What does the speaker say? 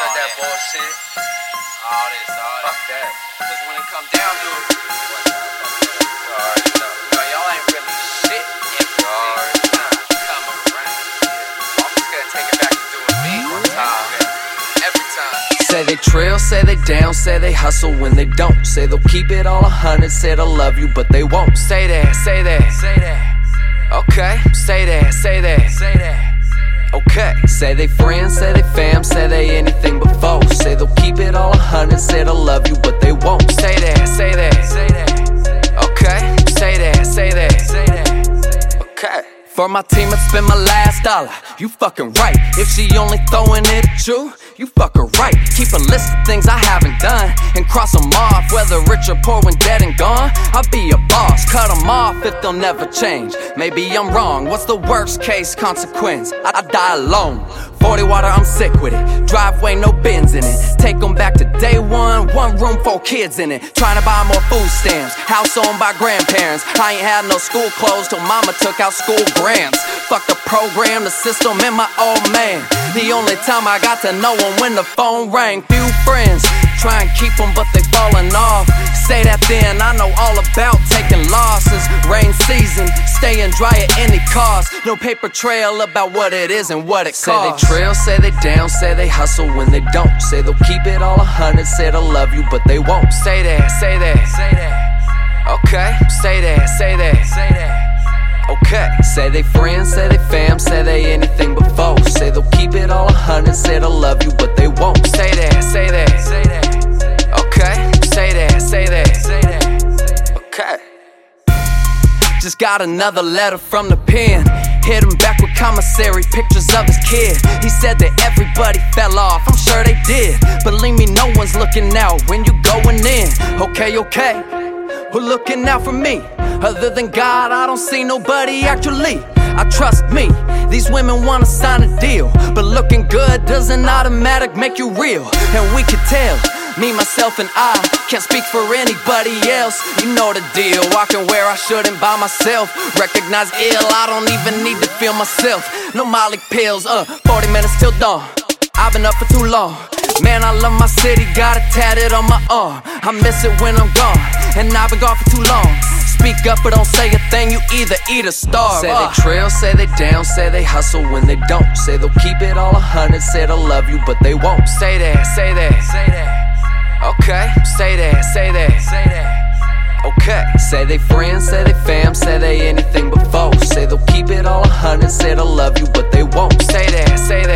that bullshit. All this, all Fuck that. Cause when it come down to it, You already know. you know, y'all ain't really shit every already time coming around. I'm just gonna take it back to doing me one time. Every time. Say they trail, say they down, say they hustle when they don't. Say they'll keep it all a hundred, say they'll love you, but they won't. Say that, say that, Say that, okay. Say that, say that, say that. Okay. Say they friends, say they fam, say they anything but foes. Say they'll keep it all a hundred, say they'll love you, but they won't. Say that, say that, Say that, okay. Say that, say that, say that. okay. For my team, I'd spend my last dollar. You fucking right. If she only throwing it at you, you fucking right. Keep a list of things I haven't done and cross them off. Whether rich or poor, when dead and gone, I'll be a boss. Cut them off if they'll never change. Maybe I'm wrong. What's the worst case consequence? I, I die alone. 40 water, I'm sick with it. Driveway, no Benz in it. Take them back to day one. One room, four kids in it. Trying to buy more food stamps. House owned by grandparents. I ain't had no school clothes till mama took out school grants. Fuck the program, the system, and my old man. The only time I got to know him when the phone rang. Few friends. Try and keep them, but they falling off. Say that then, I know all about taking losses. Rain season, staying dry at any cost. No paper trail about what it is and what it Say costs. they trail, say they down, say they hustle when they don't. Say they'll keep it all a hundred, say they'll love you, but they won't. Say that, say that, Say that, okay. Say say that, say that. Okay. Say they friends, say they fam, say they anything but foes. Say they'll keep it all a hundred, say they'll love you, but they won't. Say that, say that, Say that, okay. Say that, say that, say that. okay. Just got another letter from the pen. Hit him back with commissary pictures of his kid. He said that everybody fell off, I'm sure they did. Believe me, no one's looking out when you going in. Okay, okay. Who looking out for me? Other than God, I don't see nobody actually. I trust me. These women wanna sign a deal, but looking good doesn't automatic make you real. And we can tell. Me, myself, and I can't speak for anybody else. You know the deal. Walking where I shouldn't by myself. Recognize ill, I don't even need to feel myself. No Molly pills, uh, 40 minutes till dawn. I've been up for too long. Man, I love my city, got it tatted on my arm. I miss it when I'm gone, and I've been gone for too long. Speak up or don't say a thing, you either eat or starve. Say uh. they trail, say they down, say they hustle when they don't. Say they'll keep it all a hundred, say they'll love you, but they won't. Say that, say that, Say that, okay. Say that, say that, say that. okay. Say they friends, say they fam, say they anything but foes. Say they'll keep it all a hundred, say they'll love you, but they won't. Say that, Say that,